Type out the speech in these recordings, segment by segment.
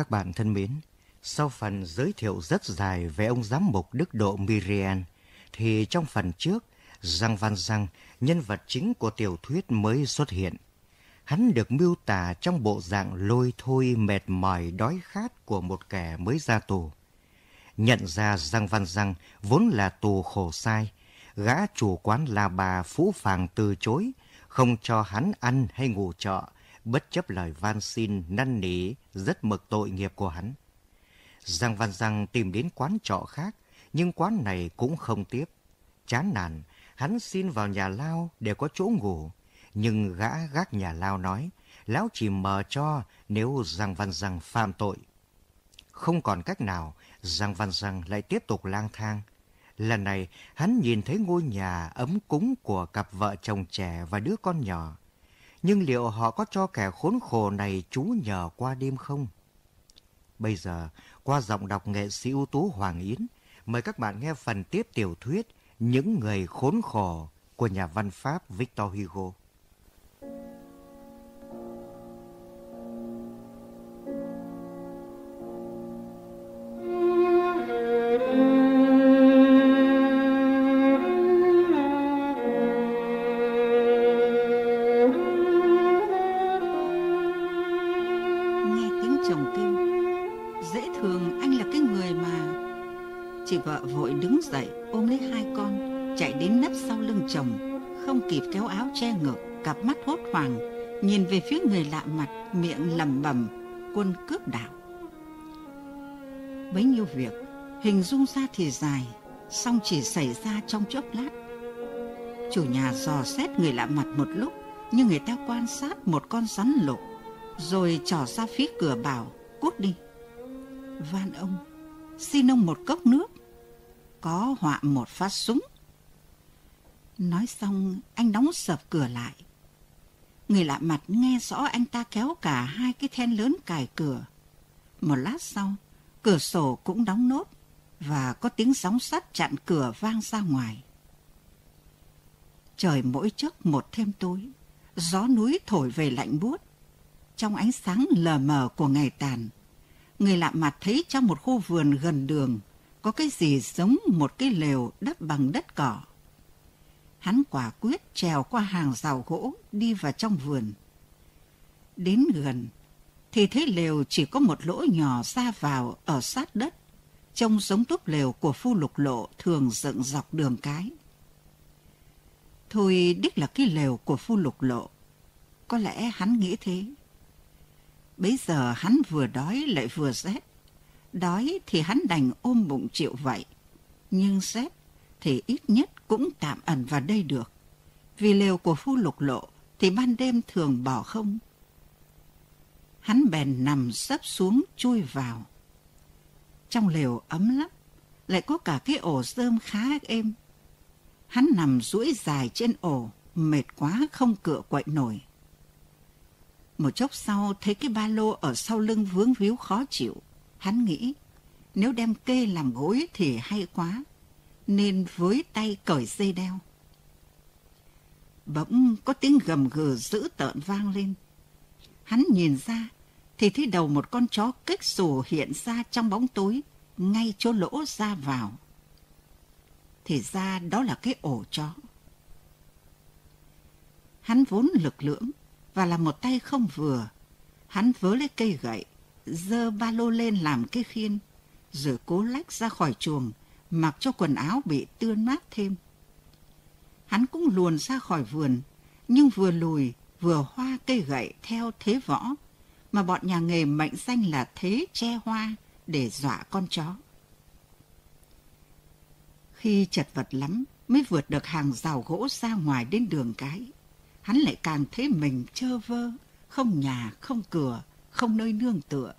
Các bạn thân mến, sau phần giới thiệu rất dài về ông giám mục Đức Độ Miriam, thì trong phần trước, Giang Văn Giang, nhân vật chính của tiểu thuyết mới xuất hiện. Hắn được miêu tả trong bộ dạng lôi thôi mệt mỏi đói khát của một kẻ mới ra tù. Nhận ra Giang Văn Giang vốn là tù khổ sai, gã chủ quán là bà Phú Phàng từ chối, không cho hắn ăn hay ngủ trọ, bất chấp lời van xin năn nỉ rất mực tội nghiệp của hắn. Giang Văn Giang tìm đến quán trọ khác, nhưng quán này cũng không tiếp. Chán nản, hắn xin vào nhà lao để có chỗ ngủ. Nhưng gã gác nhà lao nói, lão chỉ mờ cho nếu Giang Văn Giang phạm tội. Không còn cách nào, Giang Văn Giang lại tiếp tục lang thang. Lần này, hắn nhìn thấy ngôi nhà ấm cúng của cặp vợ chồng trẻ và đứa con nhỏ. Nhưng liệu họ có cho kẻ khốn khổ này trú nhờ qua đêm không? Bây giờ, qua giọng đọc nghệ sĩ ưu tú Hoàng Yến, mời các bạn nghe phần tiếp tiểu thuyết Những người khốn khổ của nhà văn Pháp Victor Hugo. Không kịp kéo áo che ngực, cặp mắt hốt hoảng, nhìn về phía người lạ mặt, miệng lẩm bẩm, quân cướp đạo. Bấy nhiêu việc, hình dung ra thì dài, song chỉ xảy ra trong chốc lát. Chủ nhà dò xét người lạ mặt một lúc, như người ta quan sát một con rắn lục, rồi trỏ ra phía cửa bảo, cút đi. Van ông, xin ông một cốc nước. Có họa một phát súng. Nói xong, anh đóng sập cửa lại. Người lạ mặt nghe rõ anh ta kéo cả hai cái then lớn cài cửa. Một lát sau, cửa sổ cũng đóng nốt và có tiếng sóng sắt chặn cửa vang ra ngoài. Trời mỗi chốc một thêm tối, gió núi thổi về lạnh buốt. Trong ánh sáng lờ mờ của ngày tàn, người lạ mặt thấy trong một khu vườn gần đường có cái gì giống một cái lều đắp bằng đất cỏ. Hắn quả quyết trèo qua hàng rào gỗ đi vào trong vườn. Đến gần thì thấy lều chỉ có một lỗ nhỏ ra vào ở sát đất, trông giống túp lều của phu lục lộ thường dựng dọc đường cái. Thôi đích là cái lều của phu lục lộ. Có lẽ hắn nghĩ thế. Bây giờ hắn vừa đói lại vừa rét. Đói thì hắn đành ôm bụng chịu vậy. Nhưng rét thì ít nhất cũng tạm ẩn vào đây được. Vì lều của phu lục lộ thì ban đêm thường bỏ không. Hắn bèn nằm sấp xuống chui vào. Trong lều ấm lắm, lại có cả cái ổ rơm khá êm. Hắn nằm duỗi dài trên ổ, mệt quá không cựa quậy nổi. Một chốc sau thấy cái ba lô ở sau lưng vướng víu khó chịu. Hắn nghĩ, nếu đem kê làm gối thì hay quá nên với tay cởi dây đeo. Bỗng có tiếng gầm gừ dữ tợn vang lên. Hắn nhìn ra thì thấy đầu một con chó kích sù hiện ra trong bóng tối, ngay chỗ lỗ ra vào. Thì ra đó là cái ổ chó. Hắn vốn lực lưỡng và là một tay không vừa. Hắn vớ lấy cây gậy, dơ ba lô lên làm cái khiên, rồi cố lách ra khỏi chuồng, mặc cho quần áo bị tươn mát thêm. Hắn cũng luồn ra khỏi vườn, nhưng vừa lùi vừa hoa cây gậy theo thế võ, mà bọn nhà nghề mệnh danh là thế che hoa để dọa con chó. Khi chật vật lắm mới vượt được hàng rào gỗ ra ngoài đến đường cái, hắn lại càng thấy mình chơ vơ, không nhà, không cửa, không nơi nương tựa.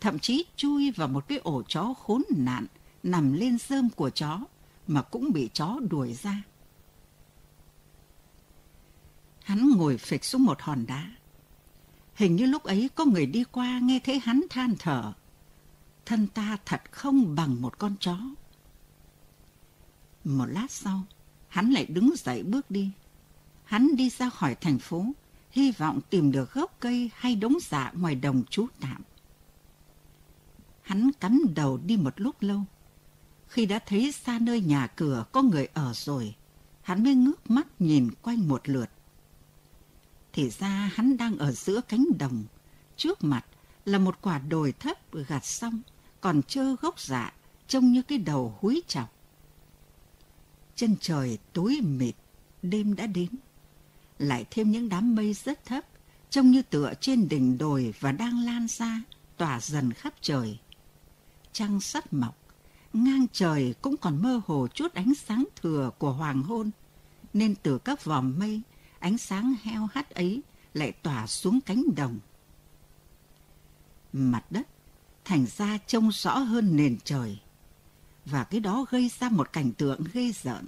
Thậm chí chui vào một cái ổ chó khốn nạn nằm lên rơm của chó mà cũng bị chó đuổi ra. Hắn ngồi phịch xuống một hòn đá. Hình như lúc ấy có người đi qua nghe thấy hắn than thở. Thân ta thật không bằng một con chó. Một lát sau, hắn lại đứng dậy bước đi. Hắn đi ra khỏi thành phố, hy vọng tìm được gốc cây hay đống dạ ngoài đồng trú tạm. Hắn cắm đầu đi một lúc lâu. Khi đã thấy xa nơi nhà cửa có người ở rồi, hắn mới ngước mắt nhìn quanh một lượt. Thì ra hắn đang ở giữa cánh đồng, trước mặt là một quả đồi thấp gạt xong, còn trơ gốc dạ, trông như cái đầu húi chọc. Chân trời tối mịt, đêm đã đến. Lại thêm những đám mây rất thấp, trông như tựa trên đỉnh đồi và đang lan ra, tỏa dần khắp trời. Trăng sắp mọc, ngang trời cũng còn mơ hồ chút ánh sáng thừa của hoàng hôn, nên từ các vòm mây, ánh sáng heo hắt ấy lại tỏa xuống cánh đồng. Mặt đất thành ra trông rõ hơn nền trời, và cái đó gây ra một cảnh tượng ghê rợn.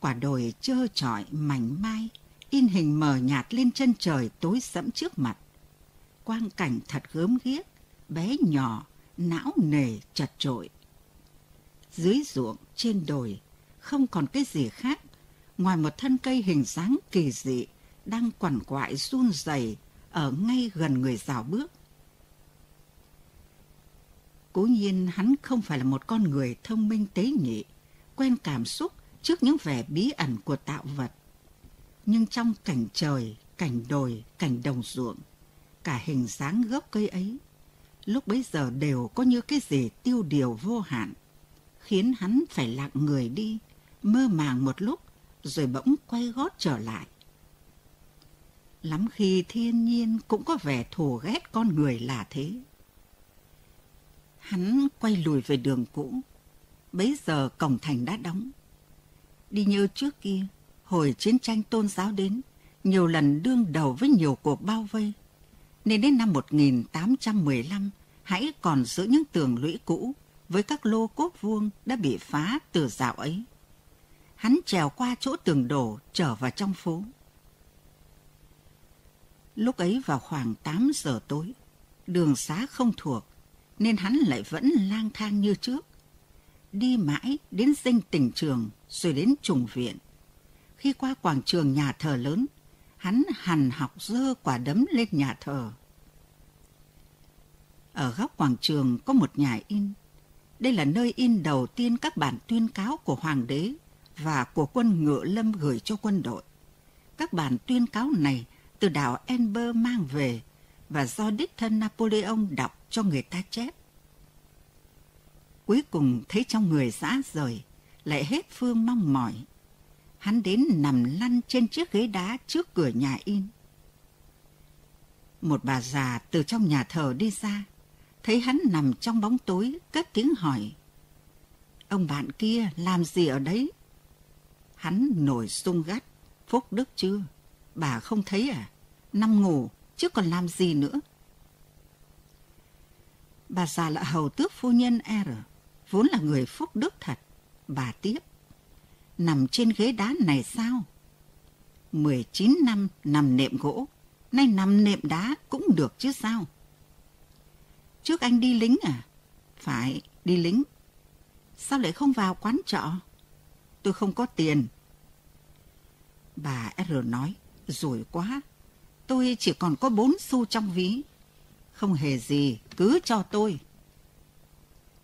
Quả đồi trơ trọi mảnh mai, in hình mờ nhạt lên chân trời tối sẫm trước mặt. Quang cảnh thật gớm ghiếc, bé nhỏ, não nề chật trội. Dưới ruộng, trên đồi, không còn cái gì khác ngoài một thân cây hình dáng kỳ dị đang quằn quại run rẩy ở ngay gần người rào bước. Cố nhiên hắn không phải là một con người thông minh tế nhị, quen cảm xúc trước những vẻ bí ẩn của tạo vật. Nhưng trong cảnh trời, cảnh đồi, cảnh đồng ruộng, cả hình dáng gốc cây ấy, lúc bấy giờ đều có như cái gì tiêu điều vô hạn, khiến hắn phải lạc người đi, mơ màng một lúc, rồi bỗng quay gót trở lại. Lắm khi thiên nhiên cũng có vẻ thù ghét con người là thế. Hắn quay lùi về đường cũ. Bấy giờ cổng thành đã đóng. Đi như trước kia, hồi chiến tranh tôn giáo đến, nhiều lần đương đầu với nhiều cuộc bao vây. Nên đến năm 1815, hãy còn giữ những tường lũy cũ với các lô cốt vuông đã bị phá từ dạo ấy. Hắn trèo qua chỗ tường đổ trở vào trong phố. Lúc ấy vào khoảng 8 giờ tối, đường xá không thuộc, nên hắn lại vẫn lang thang như trước. Đi mãi đến dinh tỉnh trường rồi đến trùng viện. Khi qua quảng trường nhà thờ lớn, hắn hằn học dơ quả đấm lên nhà thờ. Ở góc quảng trường có một nhà in. Đây là nơi in đầu tiên các bản tuyên cáo của hoàng đế và của quân ngựa lâm gửi cho quân đội. Các bản tuyên cáo này từ đảo Enber mang về và do đích thân Napoleon đọc cho người ta chép. Cuối cùng thấy trong người xã rời, lại hết phương mong mỏi. Hắn đến nằm lăn trên chiếc ghế đá trước cửa nhà in. Một bà già từ trong nhà thờ đi ra, thấy hắn nằm trong bóng tối, cất tiếng hỏi. Ông bạn kia làm gì ở đấy? Hắn nổi sung gắt, phúc đức chưa? Bà không thấy à? Nằm ngủ, chứ còn làm gì nữa? Bà già là hầu tước phu nhân R, vốn là người phúc đức thật. Bà tiếp, nằm trên ghế đá này sao? 19 năm nằm nệm gỗ, nay nằm nệm đá cũng được chứ sao? Trước anh đi lính à? Phải, đi lính. Sao lại không vào quán trọ? Tôi không có tiền. Bà R nói, rồi quá. Tôi chỉ còn có bốn xu trong ví. Không hề gì, cứ cho tôi.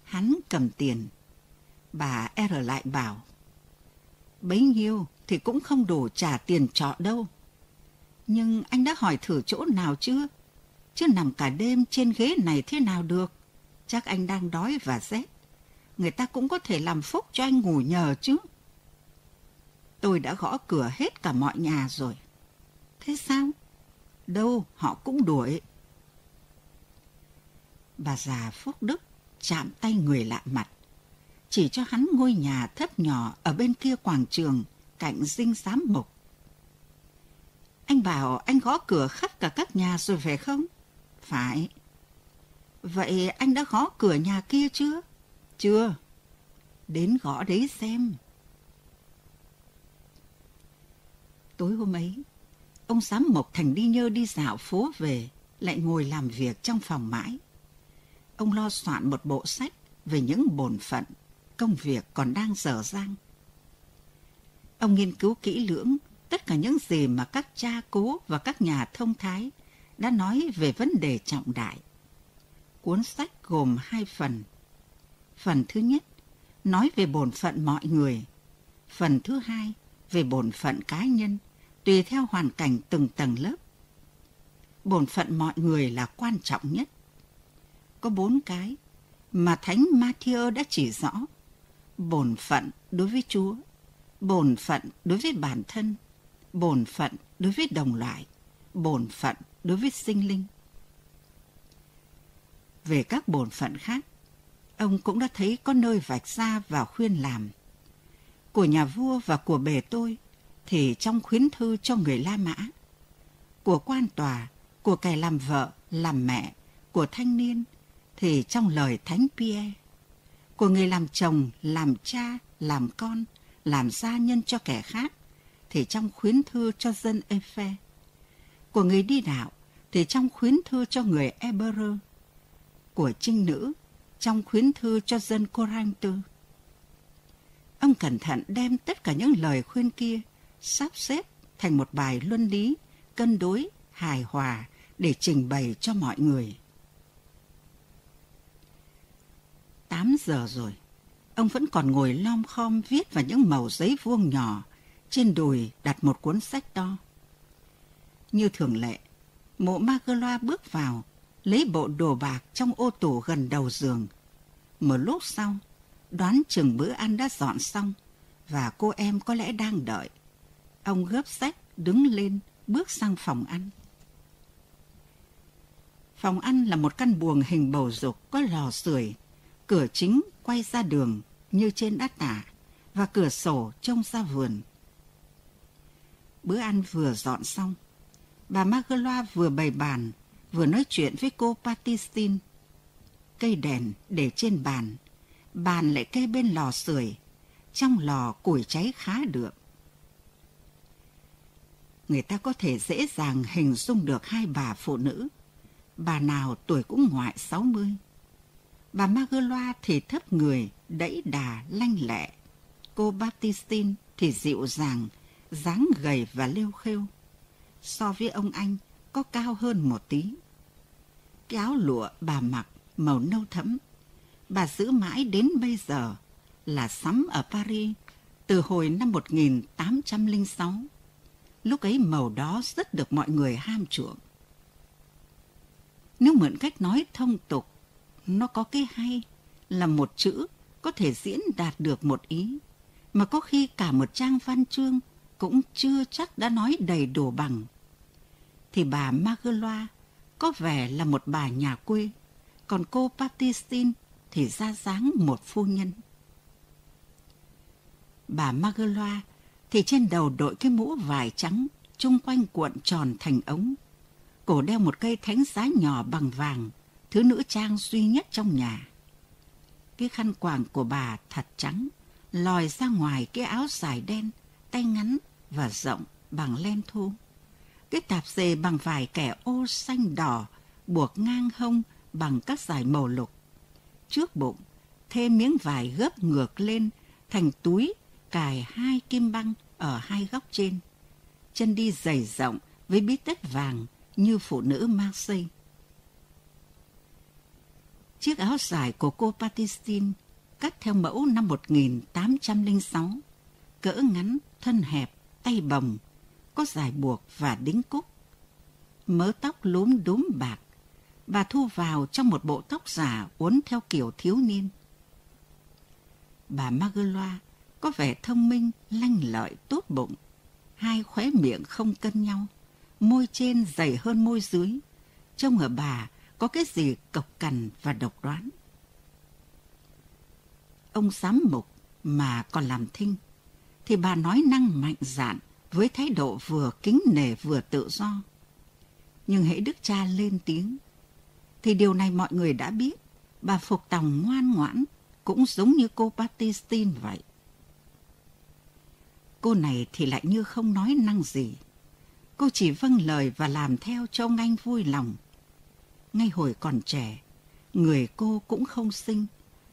Hắn cầm tiền. Bà R lại bảo. Bấy nhiêu thì cũng không đủ trả tiền trọ đâu. Nhưng anh đã hỏi thử chỗ nào chưa? Chứ nằm cả đêm trên ghế này thế nào được? Chắc anh đang đói và rét. Người ta cũng có thể làm phúc cho anh ngủ nhờ chứ. Tôi đã gõ cửa hết cả mọi nhà rồi. Thế sao? Đâu, họ cũng đuổi. Bà già Phúc Đức chạm tay người lạ mặt. Chỉ cho hắn ngôi nhà thấp nhỏ ở bên kia quảng trường, cạnh dinh giám mục. Anh bảo anh gõ cửa khắp cả các nhà rồi phải không? Phải. Vậy anh đã gõ cửa nhà kia chưa? Chưa. Đến gõ đấy xem. Tối hôm ấy, ông giám mộc thành đi nhơ đi dạo phố về, lại ngồi làm việc trong phòng mãi. Ông lo soạn một bộ sách về những bổn phận, công việc còn đang dở dang. Ông nghiên cứu kỹ lưỡng tất cả những gì mà các cha cố và các nhà thông thái đã nói về vấn đề trọng đại. cuốn sách gồm hai phần. Phần thứ nhất nói về bổn phận mọi người. Phần thứ hai về bổn phận cá nhân, tùy theo hoàn cảnh từng tầng lớp. Bổn phận mọi người là quan trọng nhất. Có bốn cái mà Thánh Matthew đã chỉ rõ. Bổn phận đối với Chúa, bổn phận đối với bản thân, bổn phận đối với đồng loại, bổn phận đối với sinh linh. Về các bổn phận khác, ông cũng đã thấy có nơi vạch ra và khuyên làm. Của nhà vua và của bề tôi thì trong khuyến thư cho người La Mã. Của quan tòa, của kẻ làm vợ, làm mẹ, của thanh niên thì trong lời Thánh Pierre. Của người làm chồng, làm cha, làm con, làm gia nhân cho kẻ khác thì trong khuyến thư cho dân Ephe. Của người đi đạo thì trong khuyến thư cho người Eberer Của trinh nữ trong khuyến thư cho dân Corinth. Ông cẩn thận đem tất cả những lời khuyên kia sắp xếp thành một bài luân lý cân đối, hài hòa để trình bày cho mọi người. 8 giờ rồi, ông vẫn còn ngồi lom khom viết vào những màu giấy vuông nhỏ, trên đùi đặt một cuốn sách to. Như thường lệ, mộ loa bước vào, lấy bộ đồ bạc trong ô tủ gần đầu giường. Một lúc sau, đoán chừng bữa ăn đã dọn xong và cô em có lẽ đang đợi. Ông gấp sách, đứng lên, bước sang phòng ăn. Phòng ăn là một căn buồng hình bầu dục có lò sưởi, cửa chính quay ra đường như trên đát tả và cửa sổ trông ra vườn. Bữa ăn vừa dọn xong, bà Magloa vừa bày bàn, vừa nói chuyện với cô Patistin. Cây đèn để trên bàn, bàn lại kê bên lò sưởi, trong lò củi cháy khá được. Người ta có thể dễ dàng hình dung được hai bà phụ nữ, bà nào tuổi cũng ngoại 60. Bà Magloa thì thấp người, đẫy đà, lanh lẹ. Cô Baptistine thì dịu dàng, dáng gầy và lêu khêu. So với ông anh, có cao hơn một tí. Cái áo lụa bà mặc màu nâu thẫm. Bà giữ mãi đến bây giờ là sắm ở Paris từ hồi năm 1806. Lúc ấy màu đó rất được mọi người ham chuộng. Nếu mượn cách nói thông tục, nó có cái hay là một chữ có thể diễn đạt được một ý, mà có khi cả một trang văn chương cũng chưa chắc đã nói đầy đủ bằng. Thì bà Magloa có vẻ là một bà nhà quê, còn cô Patistin thì ra dáng một phu nhân. Bà Magloa thì trên đầu đội cái mũ vải trắng, chung quanh cuộn tròn thành ống. Cổ đeo một cây thánh giá nhỏ bằng vàng, thứ nữ trang duy nhất trong nhà. Cái khăn quàng của bà thật trắng, lòi ra ngoài cái áo dài đen, tay ngắn và rộng bằng len thu. Cái tạp dề bằng vải kẻ ô xanh đỏ, buộc ngang hông bằng các dải màu lục. Trước bụng, thêm miếng vải gấp ngược lên thành túi cài hai kim băng ở hai góc trên. Chân đi dày rộng với bít tất vàng như phụ nữ Marseille. Chiếc áo dài của cô Patistin cắt theo mẫu năm 1806, cỡ ngắn, thân hẹp, tay bồng, có dài buộc và đính cúc. Mớ tóc lúm đúm bạc, bà thu vào trong một bộ tóc giả uốn theo kiểu thiếu niên. Bà Magloa có vẻ thông minh, lanh lợi, tốt bụng. Hai khóe miệng không cân nhau, môi trên dày hơn môi dưới. Trông ở bà có cái gì cộc cằn và độc đoán. Ông giám mục mà còn làm thinh, thì bà nói năng mạnh dạn với thái độ vừa kính nể vừa tự do. Nhưng hễ đức cha lên tiếng, thì điều này mọi người đã biết, bà phục tòng ngoan ngoãn, cũng giống như cô patistin vậy. Cô này thì lại như không nói năng gì. Cô chỉ vâng lời và làm theo cho ông anh vui lòng. Ngay hồi còn trẻ, người cô cũng không xinh,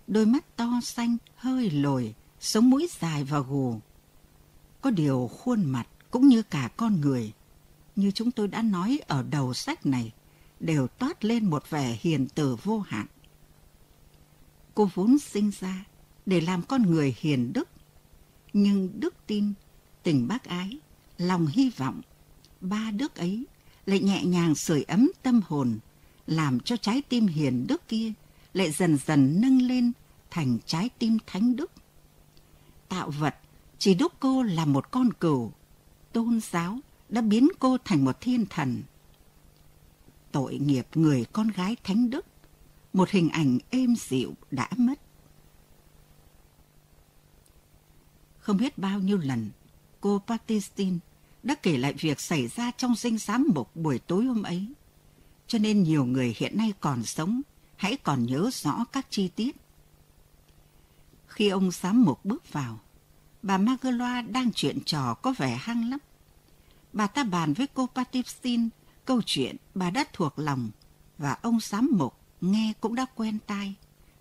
đôi mắt to xanh, hơi lồi, sống mũi dài và gù. Có điều khuôn mặt cũng như cả con người, như chúng tôi đã nói ở đầu sách này, đều toát lên một vẻ hiền từ vô hạn. Cô vốn sinh ra để làm con người hiền đức, nhưng đức tin, tình bác ái, lòng hy vọng, ba đức ấy lại nhẹ nhàng sưởi ấm tâm hồn, làm cho trái tim hiền đức kia lại dần dần nâng lên thành trái tim thánh đức. Tạo vật chỉ đúc cô là một con cừu, tôn giáo đã biến cô thành một thiên thần. Tội nghiệp người con gái thánh đức, một hình ảnh êm dịu đã mất. Không biết bao nhiêu lần, cô Patistin đã kể lại việc xảy ra trong dinh giám mục buổi tối hôm ấy. Cho nên nhiều người hiện nay còn sống, hãy còn nhớ rõ các chi tiết. Khi ông giám mục bước vào, bà Magloa đang chuyện trò có vẻ hăng lắm. Bà ta bàn với cô Patipsin câu chuyện bà đã thuộc lòng và ông giám mục nghe cũng đã quen tai.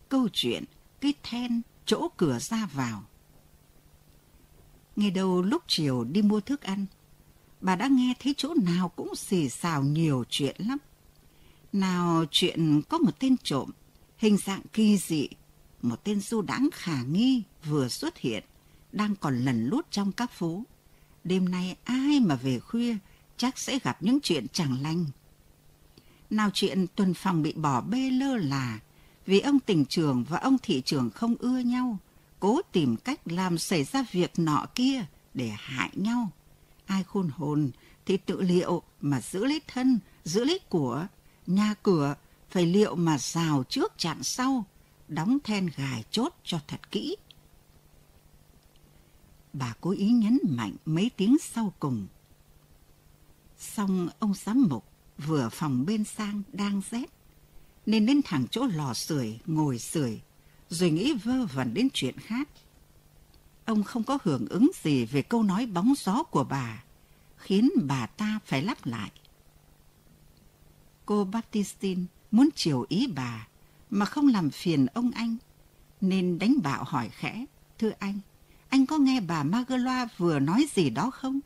Câu chuyện cái then chỗ cửa ra vào. Ngày đầu lúc chiều đi mua thức ăn, bà đã nghe thấy chỗ nào cũng xì xào nhiều chuyện lắm. Nào chuyện có một tên trộm, hình dạng kỳ dị, một tên du đáng khả nghi vừa xuất hiện, đang còn lần lút trong các phố. Đêm nay ai mà về khuya chắc sẽ gặp những chuyện chẳng lành. Nào chuyện tuần phòng bị bỏ bê lơ là vì ông tỉnh trưởng và ông thị trưởng không ưa nhau, cố tìm cách làm xảy ra việc nọ kia để hại nhau. Ai khôn hồn thì tự liệu mà giữ lấy thân, giữ lấy của, nhà cửa phải liệu mà rào trước chặn sau, đóng then gài chốt cho thật kỹ. Bà cố ý nhấn mạnh mấy tiếng sau cùng. Xong ông giám mục vừa phòng bên sang đang rét, nên đến thẳng chỗ lò sưởi ngồi sưởi, rồi nghĩ vơ vẩn đến chuyện khác. Ông không có hưởng ứng gì về câu nói bóng gió của bà, khiến bà ta phải lắp lại. Cô Baptistine muốn chiều ý bà mà không làm phiền ông anh, nên đánh bạo hỏi khẽ, thưa anh, anh có nghe bà Magloa vừa nói gì đó không?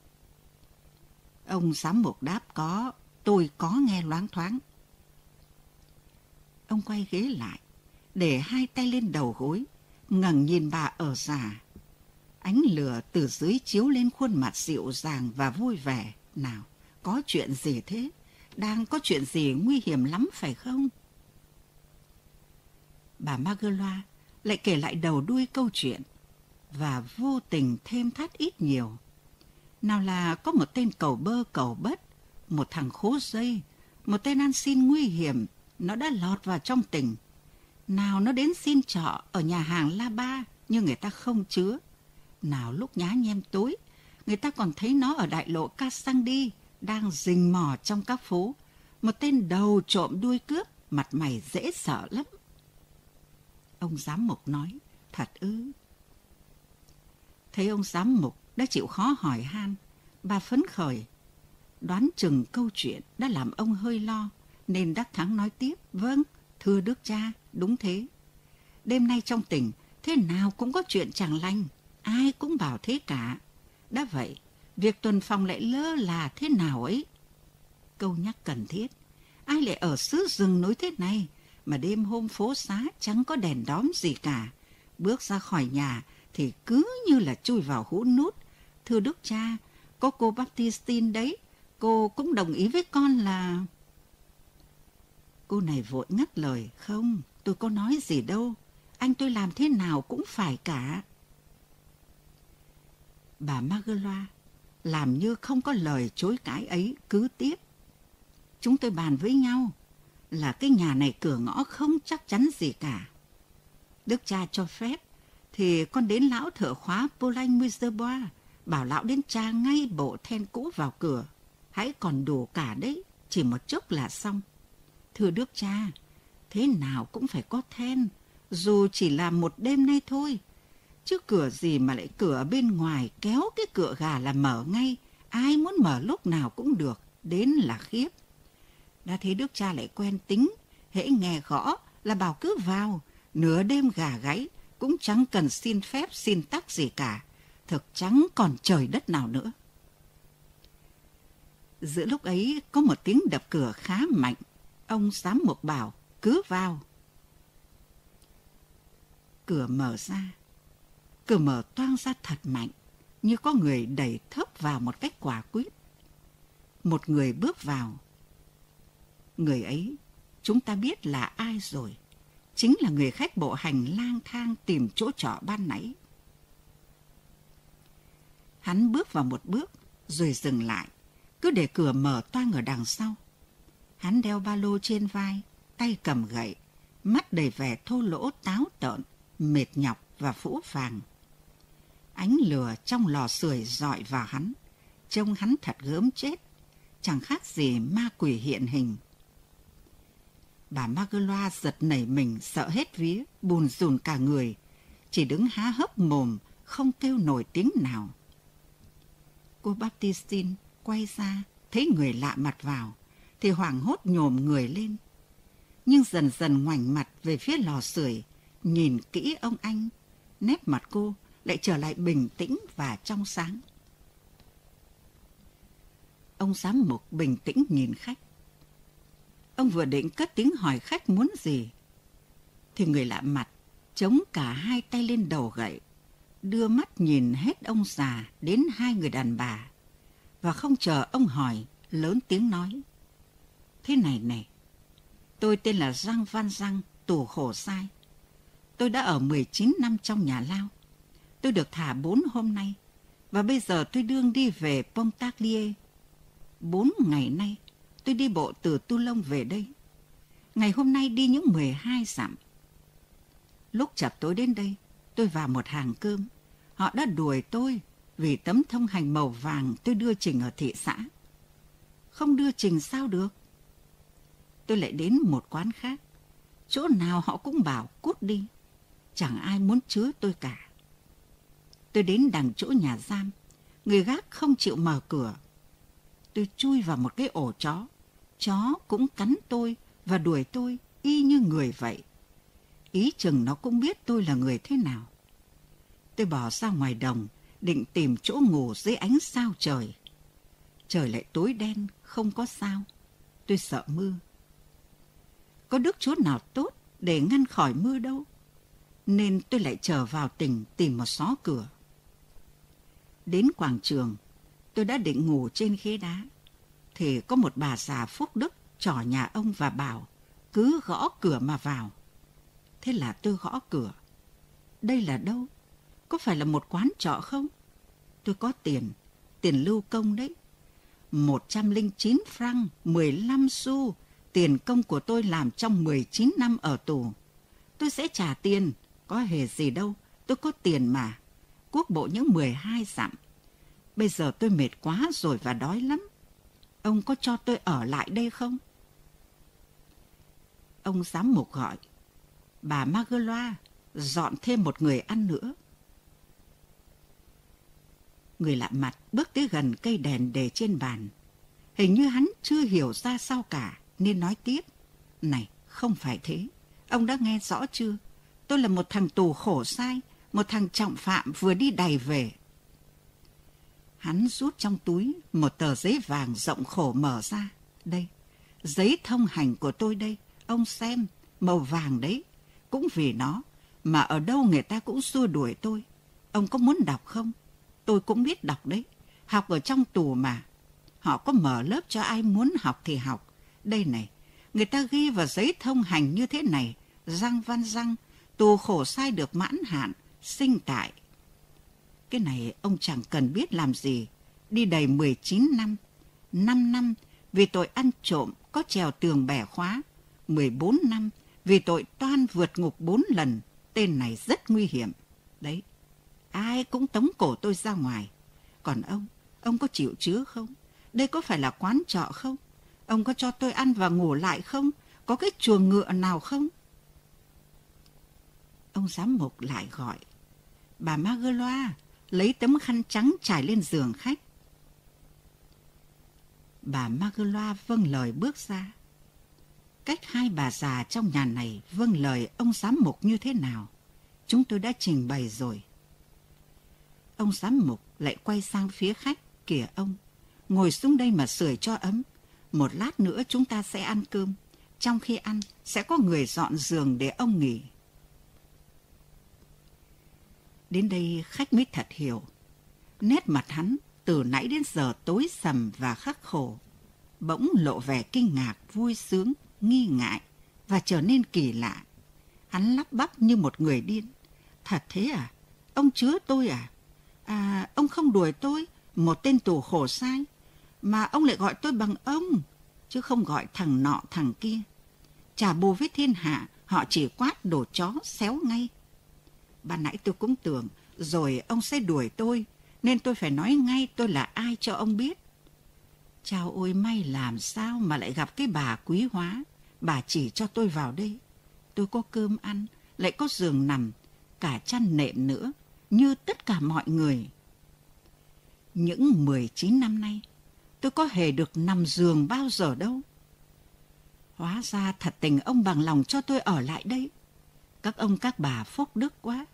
Ông giám mục đáp có, tôi có nghe loáng thoáng. Ông quay ghế lại, để hai tay lên đầu gối, ngẩng nhìn bà ở già. Ánh lửa từ dưới chiếu lên khuôn mặt dịu dàng và vui vẻ. Nào, có chuyện gì thế? Đang có chuyện gì nguy hiểm lắm phải không? Bà Magloa lại kể lại đầu đuôi câu chuyện và vô tình thêm thắt ít nhiều. Nào là có một tên cầu bơ cầu bất, một thằng khố dây, một tên ăn xin nguy hiểm, nó đã lọt vào trong tỉnh. Nào nó đến xin trọ ở nhà hàng La Ba, nhưng người ta không chứa. Nào lúc nhá nhem tối, người ta còn thấy nó ở đại lộ Ca Sang đi, đang rình mò trong các phố. Một tên đầu trộm đuôi cướp, mặt mày dễ sợ lắm. Ông giám mục nói, thật ư. Thấy ông giám mục đã chịu khó hỏi han, bà phấn khởi. Đoán chừng câu chuyện đã làm ông hơi lo, nên Đắc Thắng nói tiếp, vâng, thưa đức cha, đúng thế. Đêm nay trong tỉnh, thế nào cũng có chuyện chẳng lành, ai cũng bảo thế cả. Đã vậy, việc tuần phòng lại lơ là thế nào ấy? Câu nhắc cần thiết, ai lại ở xứ rừng núi thế này, mà đêm hôm phố xá chẳng có đèn đóm gì cả. Bước ra khỏi nhà thì cứ như là chui vào hũ nút. Thưa đức cha, có cô Baptistine đấy, cô cũng đồng ý với con là... Cô này vội ngắt lời, không, tôi có nói gì đâu, anh tôi làm thế nào cũng phải cả. Bà Magloa làm như không có lời chối cãi ấy cứ tiếp. Chúng tôi bàn với nhau là cái nhà này cửa ngõ không chắc chắn gì cả. Đức cha cho phép thì con đến lão thợ khóa Polanh Miserbois, bảo lão đến tra ngay bộ then cũ vào cửa. Hãy còn đủ cả đấy, chỉ một chốc là xong. Thưa Đức cha, thế nào cũng phải có then, dù chỉ là một đêm nay thôi. Chứ cửa gì mà lại cửa bên ngoài kéo cái cửa gà là mở ngay, ai muốn mở lúc nào cũng được, đến là khiếp. Đã thấy Đức cha lại quen tính, hễ nghe gõ là bảo cứ vào, nửa đêm gà gáy, cũng chẳng cần xin phép xin tắc gì cả, thực chẳng còn trời đất nào nữa. Giữa lúc ấy có một tiếng đập cửa khá mạnh, Ông giám mục bảo, cứ vào. Cửa mở ra. Cửa mở toang ra thật mạnh, như có người đẩy thấp vào một cách quả quyết. Một người bước vào. Người ấy, chúng ta biết là ai rồi. Chính là người khách bộ hành lang thang tìm chỗ trọ ban nãy. Hắn bước vào một bước, rồi dừng lại, cứ để cửa mở toang ở đằng sau. Hắn đeo ba lô trên vai, tay cầm gậy, mắt đầy vẻ thô lỗ táo tợn, mệt nhọc và phũ phàng. Ánh lửa trong lò sưởi dọi vào hắn, trông hắn thật gớm chết, chẳng khác gì ma quỷ hiện hình. Bà Magloa giật nảy mình sợ hết vía, bùn rùn cả người, chỉ đứng há hốc mồm, không kêu nổi tiếng nào. Cô Baptistine quay ra, thấy người lạ mặt vào, thì hoảng hốt nhổm người lên. Nhưng dần dần ngoảnh mặt về phía lò sưởi, nhìn kỹ ông anh, nét mặt cô lại trở lại bình tĩnh và trong sáng. Ông giám mục bình tĩnh nhìn khách. Ông vừa định cất tiếng hỏi khách muốn gì, thì người lạ mặt chống cả hai tay lên đầu gậy, đưa mắt nhìn hết ông già đến hai người đàn bà, và không chờ ông hỏi, lớn tiếng nói. Thế này này, tôi tên là Giang Văn Giang, tù khổ sai. Tôi đã ở 19 năm trong nhà lao. Tôi được thả 4 hôm nay, và bây giờ tôi đương đi về Pontarlier. Bốn ngày nay, tôi đi bộ từ Tu Lông về đây. Ngày hôm nay đi những 12 dặm. Lúc chập tối đến đây, tôi vào một hàng cơm. Họ đã đuổi tôi vì tấm thông hành màu vàng tôi đưa trình ở thị xã. Không đưa trình sao được? Tôi lại đến một quán khác. Chỗ nào họ cũng bảo cút đi. Chẳng ai muốn chứa tôi cả. Tôi đến đằng chỗ nhà giam. Người gác không chịu mở cửa. Tôi chui vào một cái ổ chó. Chó cũng cắn tôi và đuổi tôi y như người vậy. Ý chừng nó cũng biết tôi là người thế nào. Tôi bỏ ra ngoài đồng, định tìm chỗ ngủ dưới ánh sao trời. Trời lại tối đen, không có sao. Tôi sợ mưa. Có đức chúa nào tốt để ngăn khỏi mưa đâu. Nên tôi lại trở vào tỉnh tìm một xó cửa. Đến quảng trường, tôi đã định ngủ trên khế đá. Thì có một bà già phúc đức trỏ nhà ông và bảo cứ gõ cửa mà vào. Thế là tôi gõ cửa. Đây là đâu? Có phải là một quán trọ không? Tôi có tiền, tiền lưu công đấy. 109 franc, 15 xu, tiền công của tôi làm trong 19 năm ở tù. Tôi sẽ trả tiền, có hề gì đâu, tôi có tiền mà. Quốc bộ những 12 dặm. Bây giờ tôi mệt quá rồi và đói lắm. Ông có cho tôi ở lại đây không? Ông giám mục gọi. Bà Magloa, dọn thêm một người ăn nữa. Người lạ mặt bước tới gần cây đèn để trên bàn. Hình như hắn chưa hiểu ra sao cả, nên nói tiếp. Này, không phải thế. Ông đã nghe rõ chưa? Tôi là một thằng tù khổ sai, một thằng trọng phạm vừa đi đày về. Hắn rút trong túi một tờ giấy vàng rộng khổ mở ra. Đây, giấy thông hành của tôi đây. Ông xem, màu vàng đấy. Cũng vì nó mà ở đâu người ta cũng xua đuổi tôi. Ông có muốn đọc không? Tôi cũng biết đọc đấy. Học ở trong tù mà. Họ có mở lớp cho ai muốn học thì học. Đây này, người ta ghi vào giấy thông hành như thế này. Răng văn răng, tù khổ sai được mãn hạn, sinh tại. Cái này ông chẳng cần biết làm gì. Đi đầy 19 năm, 5 năm vì tội ăn trộm có trèo tường bẻ khóa, 14 năm vì tội toan vượt ngục 4 lần. Tên này rất nguy hiểm. Đấy, ai cũng tống cổ tôi ra ngoài. Còn ông, ông có chịu chứa không? Đây có phải là quán trọ không? Ông có cho tôi ăn và ngủ lại không? Có cái chuồng ngựa nào không? Ông giám mục lại gọi. Bà Magloa lấy tấm khăn trắng trải lên giường khách. Bà Magloa vâng lời bước ra. Cách hai bà già trong nhà này vâng lời ông giám mục như thế nào, chúng tôi đã trình bày rồi. Ông giám mục lại quay sang phía khách, kìa ông, ngồi xuống đây mà sưởi cho ấm. Một lát nữa chúng ta sẽ ăn cơm. Trong khi ăn, sẽ có người dọn giường để ông nghỉ. Đến đây khách mới thật hiểu. Nét mặt hắn từ nãy đến giờ tối sầm và khắc khổ. Bỗng lộ vẻ kinh ngạc, vui sướng, nghi ngại và trở nên kỳ lạ. Hắn lắp bắp như một người điên. Thật thế à? Ông chứa tôi à? À, ông không đuổi tôi, một tên tù khổ sai. Mà ông lại gọi tôi bằng ông, chứ không gọi thằng nọ thằng kia. Chả bù với thiên hạ, họ chỉ quát đồ chó xéo ngay. Ban nãy tôi cũng tưởng, rồi ông sẽ đuổi tôi, nên tôi phải nói ngay tôi là ai cho ông biết. Chào ôi may làm sao mà lại gặp cái bà quý hóa, bà chỉ cho tôi vào đây. Tôi có cơm ăn, lại có giường nằm, cả chăn nệm nữa, như tất cả mọi người. Những 19 năm nay, tôi có hề được nằm giường bao giờ đâu. Hóa ra thật tình ông bằng lòng cho tôi ở lại đây. Các ông các bà phúc đức quá.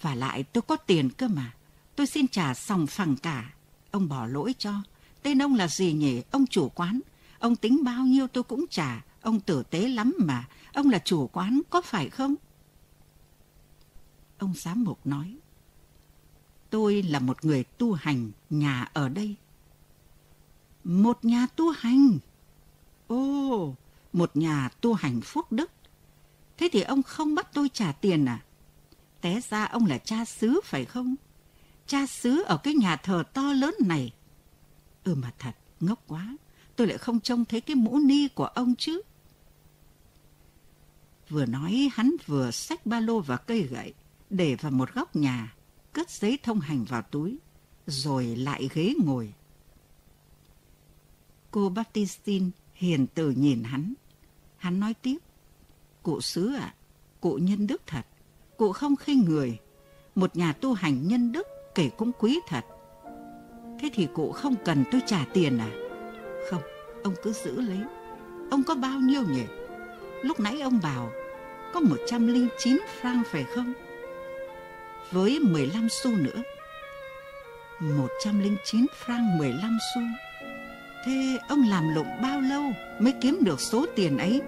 Và lại tôi có tiền cơ mà. Tôi xin trả sòng phẳng cả. Ông bỏ lỗi cho. Tên ông là gì nhỉ? Ông chủ quán. Ông tính bao nhiêu tôi cũng trả. Ông tử tế lắm mà. Ông là chủ quán, có phải không? Ông giám mục nói. Tôi là một người tu hành, nhà ở đây. Một nhà tu hành? Ồ, một nhà tu hành phúc đức. Thế thì ông không bắt tôi trả tiền à? Té ra ông là cha xứ phải không? Cha xứ ở cái nhà thờ to lớn này. Ừ mà thật, ngốc quá. Tôi lại không trông thấy cái mũ ni của ông chứ. Vừa nói hắn vừa xách ba lô và cây gậy, để vào một góc nhà, cất giấy thông hành vào túi, rồi lại ghế ngồi. Cô Baptistine hiền từ nhìn hắn. Hắn nói tiếp, cụ sứ ạ, cụ nhân đức thật, cụ không khinh người, một nhà tu hành nhân đức kể cũng quý thật. Thế thì cụ không cần tôi trả tiền à? Không, ông cứ giữ lấy. Ông có bao nhiêu nhỉ? Lúc nãy ông bảo có 109 franc phải không? Với 15 xu nữa. 109 franc 15 xu. Thế ông làm lụng bao lâu mới kiếm được số tiền ấy?